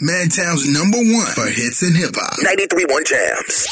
Madtown's number one for hits and hip hop. 93.1 Jams.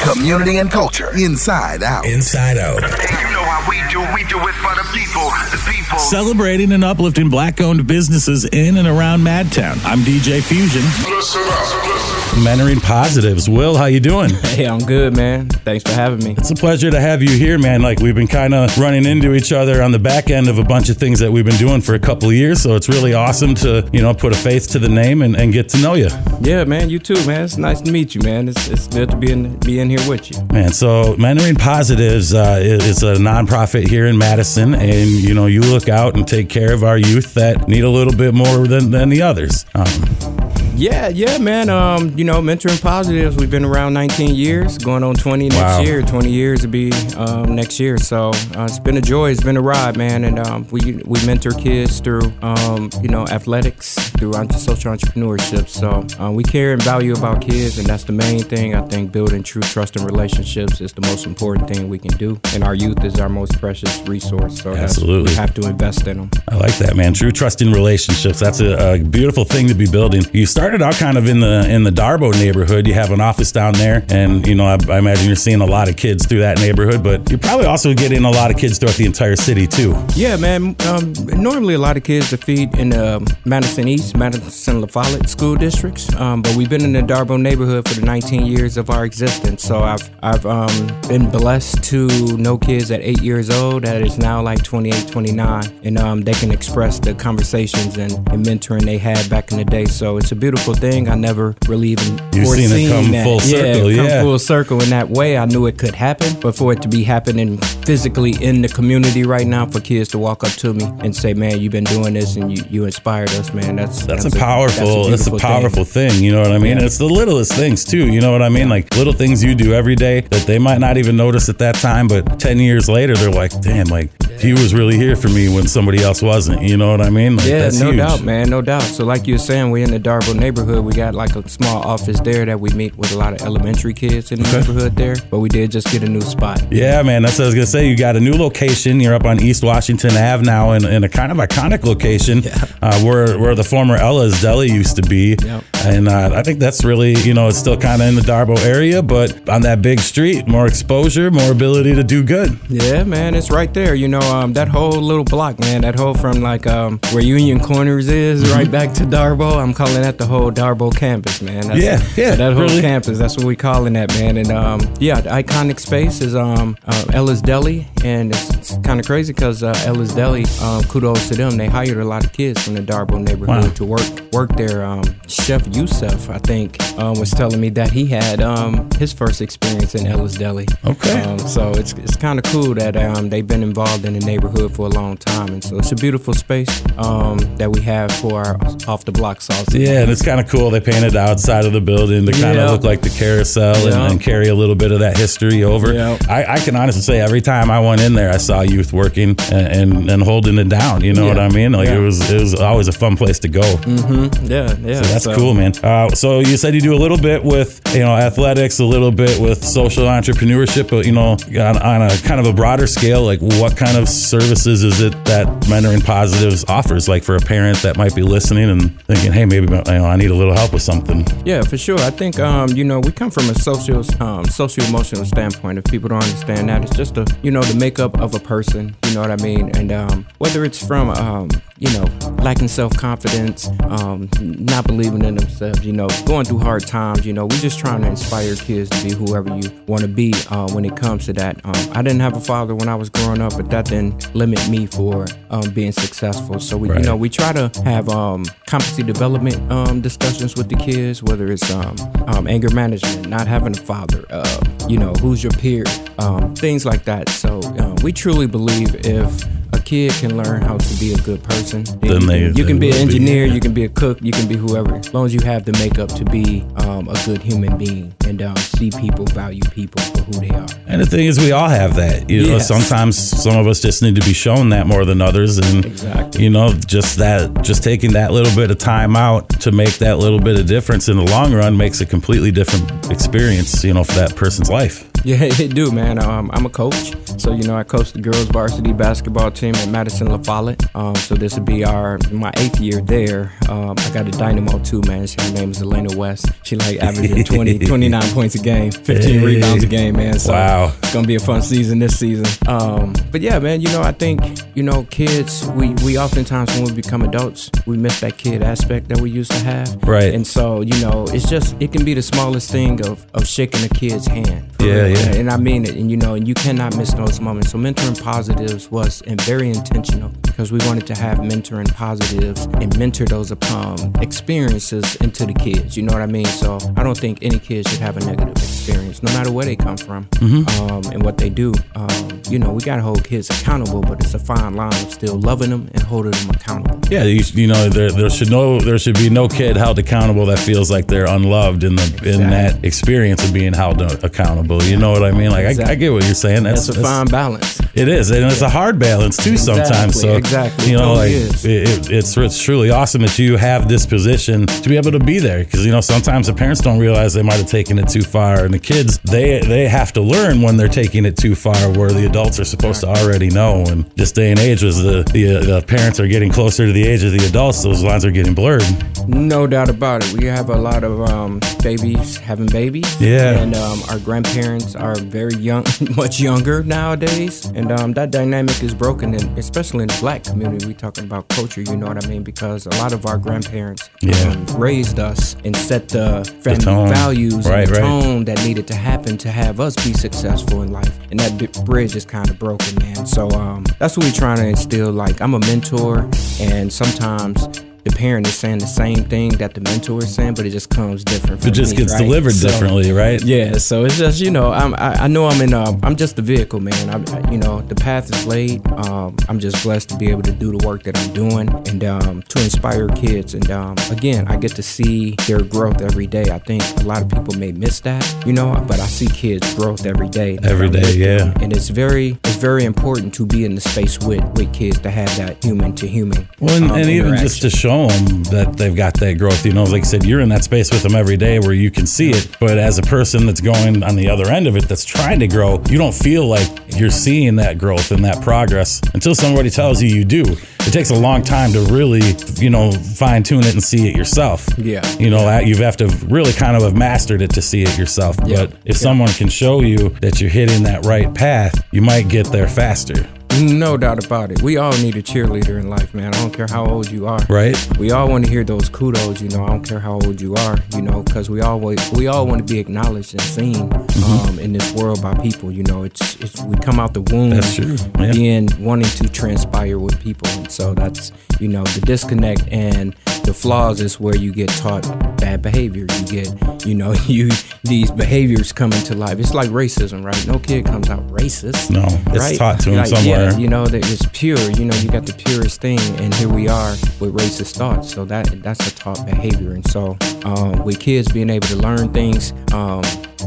Community and culture. Inside Out. Inside Out. Hey, you know how we do. We do it for the people. The people. Celebrating and uplifting black owned businesses in and around Madtown. I'm DJ Fusion. Listen up. Listen. Mentoring Positives. Will, how you doing? Hey, I'm good, man. Thanks for having me. It's a pleasure to have you here, man. Like we've been kind of running into each other on the back end of a bunch of things that we've been doing for a couple of years. So it's really awesome to, you know, put a face to the name and, and get to know you. Yeah, man. You too, man. It's nice to meet you, man. It's, it's good to be in be in here with you. Man, so Mentoring Positives uh, is is a nonprofit here in Madison, and you know you look out and take care of our youth that need a little bit more than, than the others. Um, Yeah, yeah, man. Um, you know, mentoring positives. We've been around 19 years, going on 20 next Wow. year. 20 years to be um, next year. So uh, it's been a joy. It's been a ride, man. And um, we we mentor kids through um, you know athletics, through social entrepreneurship. So uh, we care and value about kids, and that's the main thing. I think building true trust and relationships is the most important thing we can do. And our youth is our most precious resource. So that's, Absolutely. we have to invest in them. I like that, man. True trust in relationships. That's a, a beautiful thing to be building. You started out kind of in the in the Darbo neighborhood. You have an office down there, and you know I, I imagine you're seeing a lot of kids through that neighborhood. But you're probably also getting a lot of kids throughout the entire city too. Yeah, man. Um, normally, a lot of kids are feed in um, Madison East, Madison La Follette school districts. Um, but we've been in the Darbo neighborhood for the 19 years of our existence. So I've I've um, been blessed to know kids at eight years old that is now like 28, 29, and um, they can express the conversations and, and mentoring they had back in the day. So it's a beautiful thing. I never really even You've seen it come that. full circle, yeah, come yeah. full circle in that way. I knew it could happen, but for it to be happening physically in the community right now, for kids to walk up to me and say, "Man, you've been doing this and you, you inspired us, man." That's That's, a powerful. That's a, beautiful powerful thing. thing. You know what I mean? Yeah. It's the littlest things too. You know what I mean? Like little things you do every day that they might not even notice at that time, but ten years later, they're like, "Damn, like he was really here for me when somebody else wasn't." You know what I mean? Like, Yeah, that's no huge. doubt, man, no doubt. So, like you were saying, we're in the Darbo neighborhood. We got like a small office there that we meet with a lot of elementary kids in the neighborhood there. But we did just get a new spot. Yeah, man, that's what I was gonna say. You got a new location. You're up on East Washington Ave now, in, in a kind of iconic location, uh, where where the former Ella's Deli used to be. Yep. And uh, I think that's really, you know, it's still kind of in the Darbo area, but on that big street, more exposure, more ability to do good. Yeah, man, it's right there. You know, um, that whole little block, man, that whole from like um, where Union Corners is, Mm-hmm. right back to Darbo. I'm calling that the whole Darbo campus, man. That's, Yeah, yeah, so that whole really. campus. That's what we calling that, man. And um, yeah, the iconic space is um, uh, Ella's Deli, and it's, it's kind of crazy because uh, Ella's Deli, um, kudos to them, they hired a lot of kids from the Darbo neighborhood Wow. to work work there. Um, Chef Youssef, I think, um, was telling me that he had um, his first experience in Ella's Deli. Okay. Um, so it's it's kind of cool that um, they've been involved in the neighborhood for a long time, and so it's a beautiful space um, that we have for our off the block salsa. Yeah, it's kind of cool. They painted the outside of the building to kind of Yeah. look like the carousel and, Yeah. and carry a little bit of that history over. Yeah. I, I can honestly say every time I went in there, I saw youth working and, and, and holding it down. You know what Yeah. I mean? Like Yeah. it was it was always a fun place to go. yeah, yeah. So that's so- cool, man. Uh, so you said you do a little bit with you know athletics, a little bit with social entrepreneurship, but you know on, on a kind of a broader scale, like what kind of services is it that Mentoring Positives offers? Like for a parent that might be listening and thinking, hey, maybe you know I need a little help with something. Yeah, for sure. I think um, you know we come from a social, um, social emotional standpoint. If people don't understand that, it's just a you know the makeup of a person. You know what I mean? And um, whether it's from um, you know lacking self confidence, um, not believing in themselves, you know, going through hard times. You know, we're just trying to inspire kids to be whoever you want to be uh, when it comes to that. Um, I didn't have a father when I was growing up, but that didn't limit me for um, being successful. So we, Right. you know, we try to have um, competency development um, discussions with the kids, whether it's um, um, anger management, not having a father, uh, you know, who's your peer, um, things like that. So uh, we truly believe if kid can learn how to be a good person, Then you, they- can, you can be an will be, engineer, you can be a cook, you can be whoever, as long as you have the makeup to be um, a good human being and um, see people, value people for who they are. And the thing is, we all have that. You know, sometimes some of us just need to be shown that more than others, and Exactly. you know, just that, just taking that little bit of time out to make that little bit of difference in the long run makes a completely different experience. You know, for that person's life. Yeah, it do, man. Um, I'm a coach, so you know I coach the girls varsity basketball team at Madison La Follette. Um, so this will be our my eighth year there. Um, I got a dynamo too, man. She, her name is Elena West. She like averaging 20, 29 points a game, 15 Hey. rebounds a game, man. So Wow. it's gonna be a fun season this season. Um, but yeah, man, you know I think you know kids. We we oftentimes when we become adults, we miss that kid aspect that we used to have. Right. And so you know it's just it can be the smallest thing of of shaking a kid's hand. Yeah, real. Yeah. And I mean it. And you know, and you cannot miss those moments. So mentoring positives was and very intentional because we wanted to have mentoring positives and mentor those um, experiences into the kids. You know what I mean? So I don't think any kid should have a negative experience, no matter where they come from Mm-hmm. um, and what they do. Um, you know, we gotta hold kids accountable, but it's a fine line of still loving them and holding them accountable. Yeah, you, you know there, there should no there should be no kid held accountable that feels like they're unloved in the in Exactly. that experience of being held accountable. You know what I mean? Like I, I get what you're saying. That's, That's a that's- fine balance. It is, and it's a hard balance too sometimes. So Exactly, exactly. you know, like it, it, it's it's truly awesome that you have this position to be able to be there because you know sometimes the parents don't realize they might have taken it too far, and the kids they they have to learn when they're taking it too far, where the adults are supposed to already know. And this day and age, as the the, uh, the parents are getting closer to the age of the adults, those lines are getting blurred. No doubt about it. We have a lot of um, babies having babies. Yeah. And um, our grandparents are very young, much younger nowadays. And um, that dynamic is broken, and especially in the black community. We talking about culture, you know what I mean? Because a lot of our grandparents Yeah. um, raised us and set the family tone. values Right, and the right. tone that needed to happen to have us be successful in life. And that bridge is kind of broken, man. So um, that's what we're trying to instill. Like, I'm a mentor, and sometimes the parent is saying the same thing that the mentor is saying, but it just comes different. It just me, gets right? delivered So- differently, right? yeah, so it's just you know I'm, I I know I'm in um I'm just the vehicle man. I, I- you know the path is laid. Um, I'm just blessed to be able to do the work that I'm doing and um, to inspire kids. And um, again, I get to see their growth every day. I think a lot of people may miss that, you know, but I see kids' growth every day. Every day, yeah. And it's very it's very important to be in the space with with kids to have that human to human. Well, and, um, and even just to show them that they've got that growth, you know, like I said, you're in that space with them every day where you can see it. But as a person that's going on the other end of it, that's trying to grow, you don't feel like you're seeing that growth and that progress until somebody tells you you do. It takes a long time to really, you know, fine tune it and see it yourself. Yeah. You know, you have have to really kind of have mastered it to see it yourself. Yeah. But if Yeah. someone can show you that you're hitting that right path, you might get there faster. No doubt about it. We all need a cheerleader in life, man. I don't care how old you are. Right? We all want to hear those kudos, you know. I don't care how old you are, you know, because we always we all want to be acknowledged and seen Mm-hmm. um, in this world by people. You know, it's it's we come out the womb That's true, yeah. being wanting to transpire with people, and so that's you know the disconnect and the flaws is where you get taught bad behavior. You get you know you these behaviors come into life. It's like racism, right? No kid comes out racist. No, it's right? taught to 'em Like, somewhere. Yeah, you know that it's pure. You know, you got the purest thing, and here we are with racist thoughts. So that that's a taught behavior, and so um, with kids being able to learn things. Um,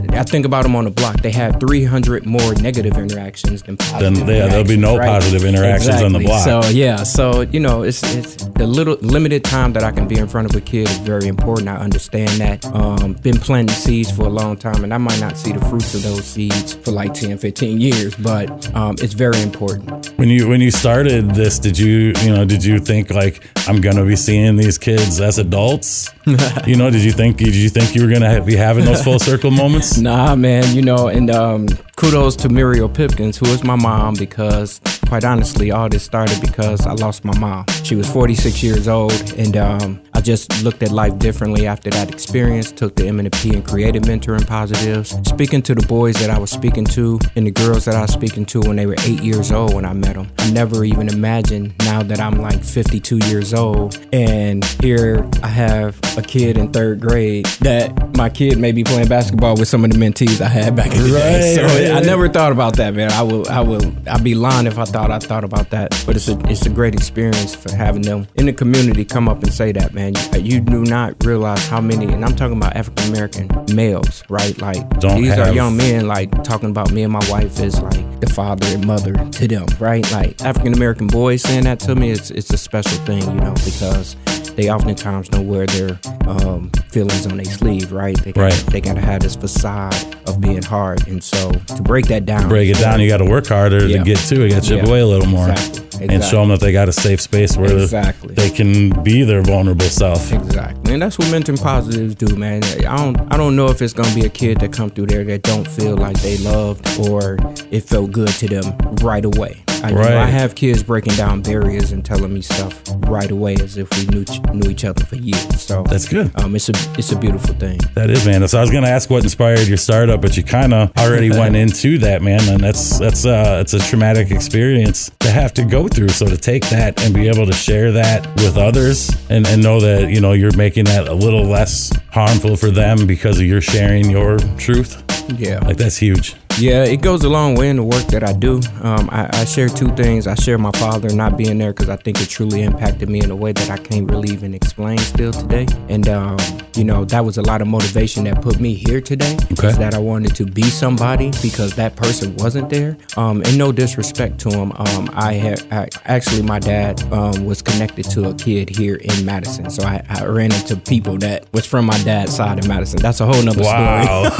I think about them on the block. They have 300 more negative interactions than positive. Then, yeah, there'll be no interactions, positive interactions on the block. So yeah, so you know, it's it's the little limited time that I can be in front of a kid is very important. I understand that. Um, been planting seeds for a long time, and I might not see the fruits of those seeds for like 10, 15 years, but um, it's very important. When you when you started this, did you you know did you think like I'm gonna be seeing these kids as adults? you know, did you think did you think you were gonna be having those full circle moments? Nah, man, you know, and um, kudos to Muriel Pipkins, who is my mom, because quite honestly, all this started because I lost my mom. She was 46 years old, and um, just looked at life differently after that experience. Took the M&P and created mentoring positives, speaking to the boys that I was speaking to and the girls that I was speaking to when they were eight years old when I met them. I never even imagined now that I'm like 52 years old, and here I have a kid in third grade that my kid may be playing basketball with some of the mentees I had back in the day. Right, So right, I right. never thought about that, man. I will, I will, I'd be lying if I thought I thought about that. But it's a, it's a great experience for having them in the community come up and say that, man. You, you do not realize how many, and I'm talking about African American males, right? Like Don't these are young men, like talking about me and my wife is like the father and mother to them, right? Like African American boys saying that to me, it's it's a special thing, you know, because they oftentimes don't wear their um, feelings on their sleeve, right? They gotta, Right. They gotta have this facade of being hard, and so to break that down, break it down, you got to work harder Yeah. to get to it. Got to chip Yeah. away a little more, Exactly. and show them that they got a safe space where Exactly. they can be their vulnerable self. Exactly, and that's what mentoring positives do, man. I don't, I don't know if it's gonna be a kid that come through there that don't feel like they loved or it felt good to them right away. I, know, Right. I have kids breaking down barriers and telling me stuff right away as if we knew knew each other for years. So That's good. Um, it's a it's a beautiful thing. That is, man. So I was gonna ask what inspired your startup, but you kind of already went into that, man. And that's that's uh, it's a traumatic experience to have to go through. So to take that and be able to share that with others, and, and know that you know you're making that a little less harmful for them because of your sharing your truth, Yeah. like that's huge. Yeah, it goes a long way in the work that I do. Um, I, I share two things. I share my father not being there because I think it truly impacted me in a way that I can't really even explain still today. And um, you know, that was a lot of motivation that put me here today. Okay. Is that I wanted to be somebody because that person wasn't there. Um, and no disrespect to him. Um, I had I, actually my dad um, was connected to a kid here in Madison, so I, I ran into people that was from my dad's side of Madison. That's a whole nother story. Wow.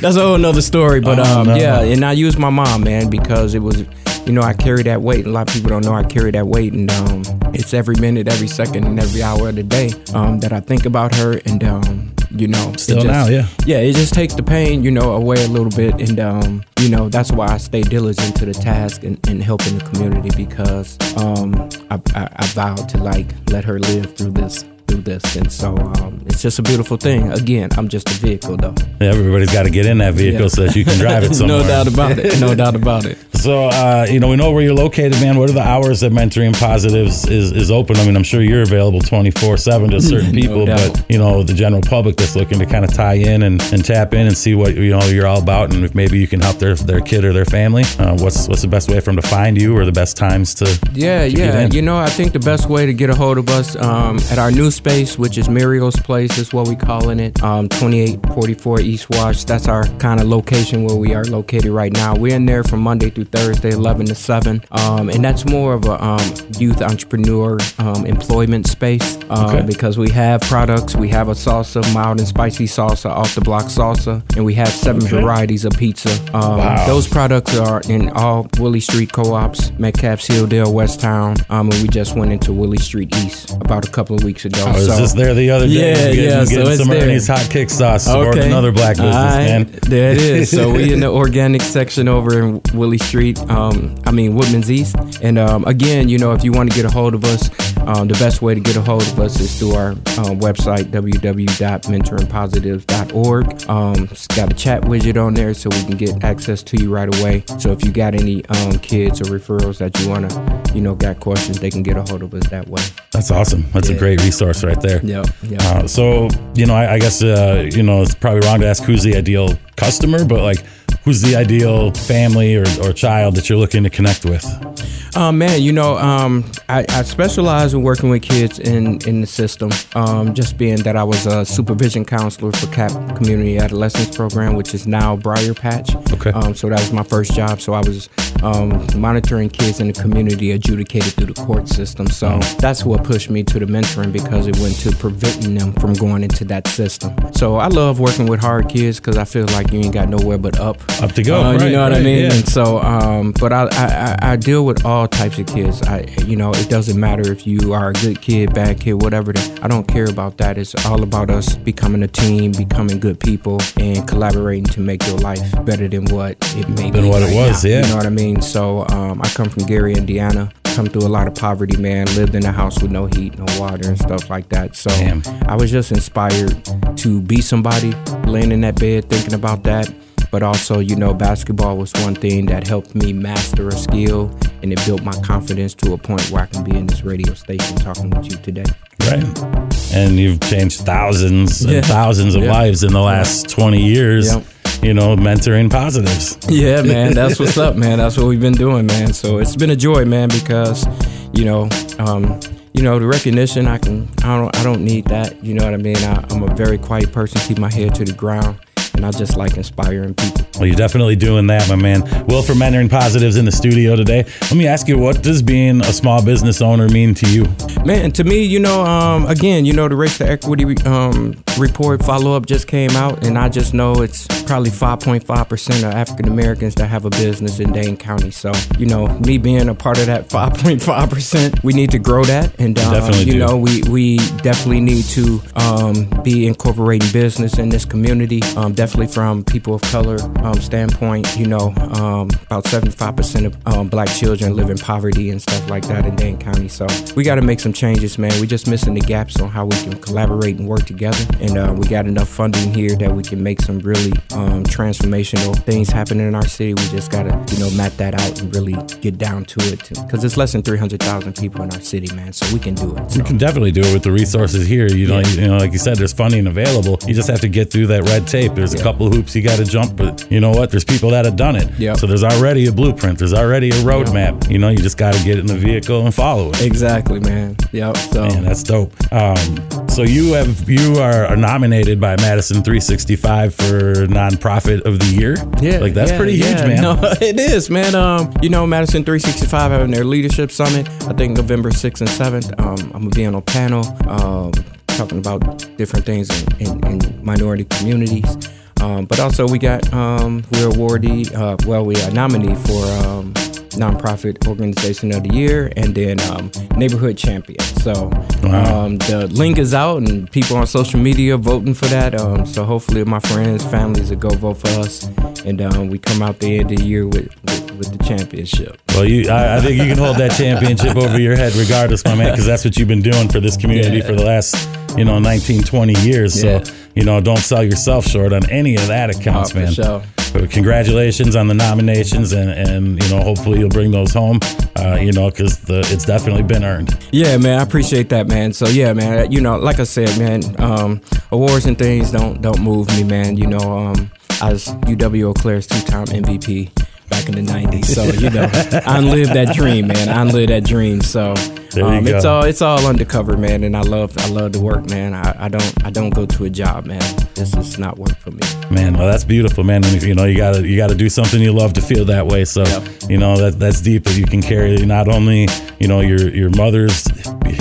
That's a whole nother story. But Oh, um, no. yeah, and I used my mom, man, because it was, you know, I carry that weight. A lot of people don't know I carry that weight, and um, it's every minute, every second, and every hour of the day um, that I think about her, and um, you know, Still just- now, yeah. yeah, it just takes the pain, you know, away a little bit, and um, you know, that's why I stay diligent to the task and, and helping the community because um, I, I, I vowed to like let her live through this. Through this, and so um, it's just a beautiful thing. Again, I'm just a vehicle, though. Everybody's got to get in that vehicle Yeah. so that you can drive it somewhere. no doubt about it. No doubt about it. So, uh, you know, we know where you're located, man. What are the hours that Mentoring Positives is, is open? I mean, I'm sure you're available 24 7 to certain people, but, you know, the general public that's looking to kind of tie in and, and tap in and see what, you know, you're all about and if maybe you can help their, their kid or their family. Uh, what's what's the best way for them to find you or the best times to. Yeah, to yeah. You know, I think the best way to get a hold of us um, at our new space, which is Muriel's Place, is what we calling it. Um, 2844 East Wash. That's our kind of location where we are located right now. We're in there from Monday through Thursday, 11 to 7, um, and that's more of a um, youth entrepreneur um, employment space um, Okay. because we have products. We have a salsa, mild and spicy salsa, off the block salsa, and we have seven Okay. varieties of pizza. Um, Wow. Those products are in all Willie Street co-ops, Metcalfe's Hilldale, West Towne, um, and we just went into Willie Street East about a couple of weeks ago. I was so, just there the other day. Yeah, getting, yeah, so Getting it's some there. Ernie's hot kick sauce. Supporting another black business, Alright, man. There it is. So we in the organic section over in Willie Street. Um, I mean Woodman's East. And um, again, you know, if you want to get a hold of us, um, the best way to get a hold of us is through our um, website www.mentoringpositives.org. Um, it's got a chat widget on there so we can get access to you right away. So if you got any um, kids or referrals that you want to, you know, got questions, they can get a hold of us that way. That's awesome. That's a great resource right there. Yep. Yep. Uh, so you know, I, I guess uh, you know it's probably wrong to ask who's the ideal customer, but like who's the ideal family or, or child that you're looking to connect with? Um, man, you know, um, I, I specialize in working with kids in, in the system. Um, just being that I was a supervision counselor for CAP Community Adolescence Program, which is now Briarpatch. Okay. Um, so that was my first job. So I was um, monitoring kids in the community adjudicated through the court system. So that's what pushed me to the mentoring because it went to preventing them from going into that system. So I love working with hard kids because I feel like you ain't got nowhere but up. Up to go, Uh, right, you know what I mean? yeah. And so, um, but I, I- I deal with all types of kids. I, you know, it doesn't matter if you are a good kid, bad kid, whatever. I don't care about that. It's all about us becoming a team, becoming good people, and collaborating to make your life better than what it may Than be. what it was, now. yeah. You know what I mean? So, um, I come from Gary, Indiana. Come through a lot of poverty, man. Lived in a house with no heat, no water, and stuff like that. So Damn. I was just inspired to be somebody, laying in that bed thinking about that. But also, you know, basketball was one thing that helped me master a skill and it built my confidence to a point where I can be in this radio station talking with you today. Right. And you've changed thousands Yeah. and thousands of Yeah. lives in the last 20 years, Yep. you know, mentoring positives. Yeah, man, that's what's up, man. That's what we've been doing, man. So it's been a joy, man, because you know, um, you know, the recognition I can, I don't, I don't need that. You know what I mean? I, I'm a very quiet person, keep my head to the ground, and. I just like inspiring people. Well, you're definitely doing that, my man. Will from Mentoring Positives in the studio today. Let me ask you, what does being a small business owner mean to you? Man, to me, you know, um, again, you know, the race to equity um, report follow up just came out, and I just know it's probably 5.5 percent of African Americans that have a business in Dane County. So, you know, me being a part of that 5.5 percent, we need to grow that, and um, you do. know, we we definitely need to um, be incorporating business in this community. Um, definitely from people of color um, standpoint, you know, um, about 75 percent of um, black children live in poverty and stuff like that in Dane County. So we got to make some changes, man. We're just missing the gaps on how we can collaborate and work together, and uh, we got enough funding here that we can make some really um, transformational things happen in our city. We just gotta, you know, map that out and really get down to it, because it's less than 300,000 people in our city, man. So we can do it. So. You can definitely do it with the resources here. You know, Yeah. you, know, like you said, there's funding available. You just have to get through that red tape. There's a couple hoops you got to jump, but you know what? There's people that have done it. Yep. So there's already a blueprint. There's already a roadmap. You know, you just got to get in the vehicle and follow it. Exactly, man. Yep. So Man, that's dope. Um, so you have you are nominated by Madison 365 for nonprofit of the year. yeah, like that's yeah, pretty huge, yeah. man. No, it is, man. Um, you know, Madison 365 having their leadership summit. I think November 6th and 7th. Um, I'm gonna be on a panel um, talking about different things in, in, in minority communities. Um, but also we got um, we're awardee. Uh, well, we are nominee for. Um, Nonprofit Organization of the Year, and then um, Neighborhood Champion. So Wow. um, the link is out, and people on social media voting for that. Um, so hopefully, my friends, families will go vote for us, and um, we come out the end of the year with, with, with the championship. Well, you, I, I think you can hold that championship over your head regardless, my man, because that's what you've been doing for this community Yeah. for the last, you know, 19, 20 years. So, you know, don't sell yourself short on any of that accounts, Oh, man. sure. But congratulations on the nominations, and, and you know, hopefully you'll bring those home, uh, you know, because it's definitely been earned. Yeah, man, I appreciate that, man. So yeah, man, you know, like I said, man, um, awards and things don't don't move me, man. You know, um, UW Eau Claire's two-time MVP back in the '90s, so you know, I lived that dream, man. I lived that dream. So um, it's all it's all undercover, man, and I love I love the work, man. I, I don't I don't go to a job, man. This is not work for me. Man, well, that's beautiful, man. And, you know, you gotta you gotta do something you love to feel that way. So, Yep. you know, that that's deep that you can carry not only you know your your mother's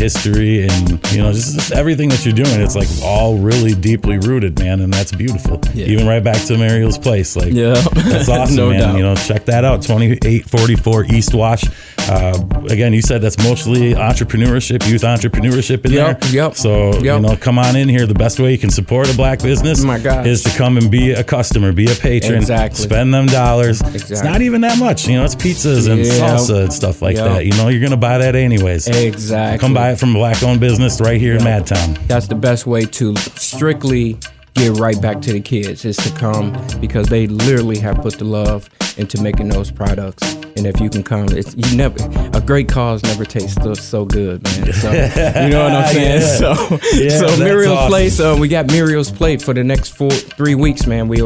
history and you know just, just everything that you're doing. It's like all really deeply rooted, man, and that's beautiful. Yeah. Even right back to Muriel's place, like Yeah. that's awesome, No man. doubt. You know, check that out, twenty eight forty four East Wash. Uh, again, you said that's mostly entrepreneurship, youth entrepreneurship in Yep, there. yep, So you know, come on in here. The best way you can support a black business Oh is to come and be a customer, be a patron, Exactly. spend them dollars. It's not even that much. You know, it's pizzas and Yeah. salsa and stuff like that. You know, you're gonna buy that anyways. Exactly. Come buy it from a black-owned business right here in Madtown. that's the best way to strictly get right back to the kids is to come because they literally have put the love into making those products and if you can come it's you never a great cause never tastes so, so good man so you know what i'm saying Yeah. so Yeah, so muriel's awesome. place uh, we got muriel's plate for the next four three weeks man we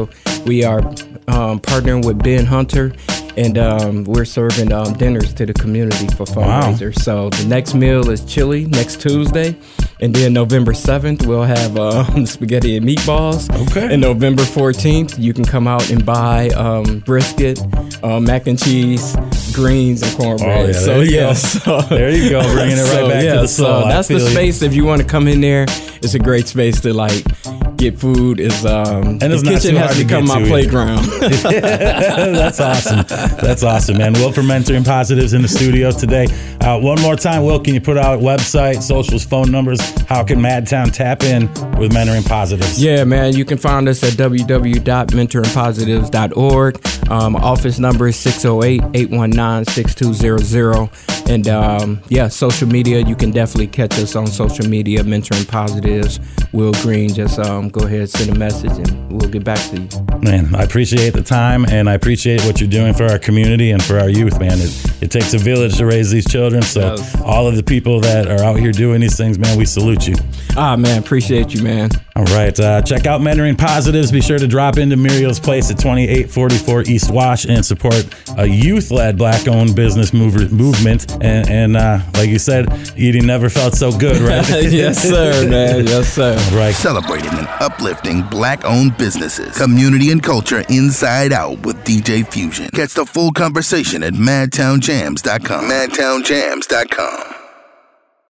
we are um, partnering with ben hunter and um, we're serving um, dinners to the community for fundraisers. So the next meal is chili next Tuesday, and then November seventh we'll have um, spaghetti and meatballs. Okay. And November fourteenth you can come out and buy um, brisket, uh, mac and cheese, greens, and cornbread. Oh, yeah, so yes, yeah, so, There you go, bringing it right so, back to yeah, the soul. So that's the feel you. space if you want to come in there. It's a great space to like get food. Is um, And it's the kitchen has become my playground. That's awesome. That's awesome, man. Will for Mentoring Positives in the studio today. Uh, one more time, Will, can you put out website, socials, phone numbers? How can Madtown tap in with Mentoring Positives? Yeah, man. You can find us at www.mentoringpositives.org. Um, office number is 608 819 6200. And um, yeah, social media, you can definitely catch us on social media, Mentoring Positives. Will Green, just um, go ahead, send a message, and we'll get back to you. Man, I appreciate the time and I appreciate what you're doing for our community and for our youth, man. It, it takes a village to raise these children. So, Yes. all of the people that are out here doing these things, man, we salute you. Ah, man, appreciate you, man. All right. Uh, check out Mentoring Positives. Be sure to drop into Muriel's Place at 2844 East Wash and support a youth led black owned business mover, movement. And, and uh, like you said, eating never felt so good, right? yes, sir, man. Yes, sir. right. Celebrating and uplifting black owned businesses, community and culture inside out with DJ Fusion. Catch the full conversation at madtownjams.com. Madtownjams.com.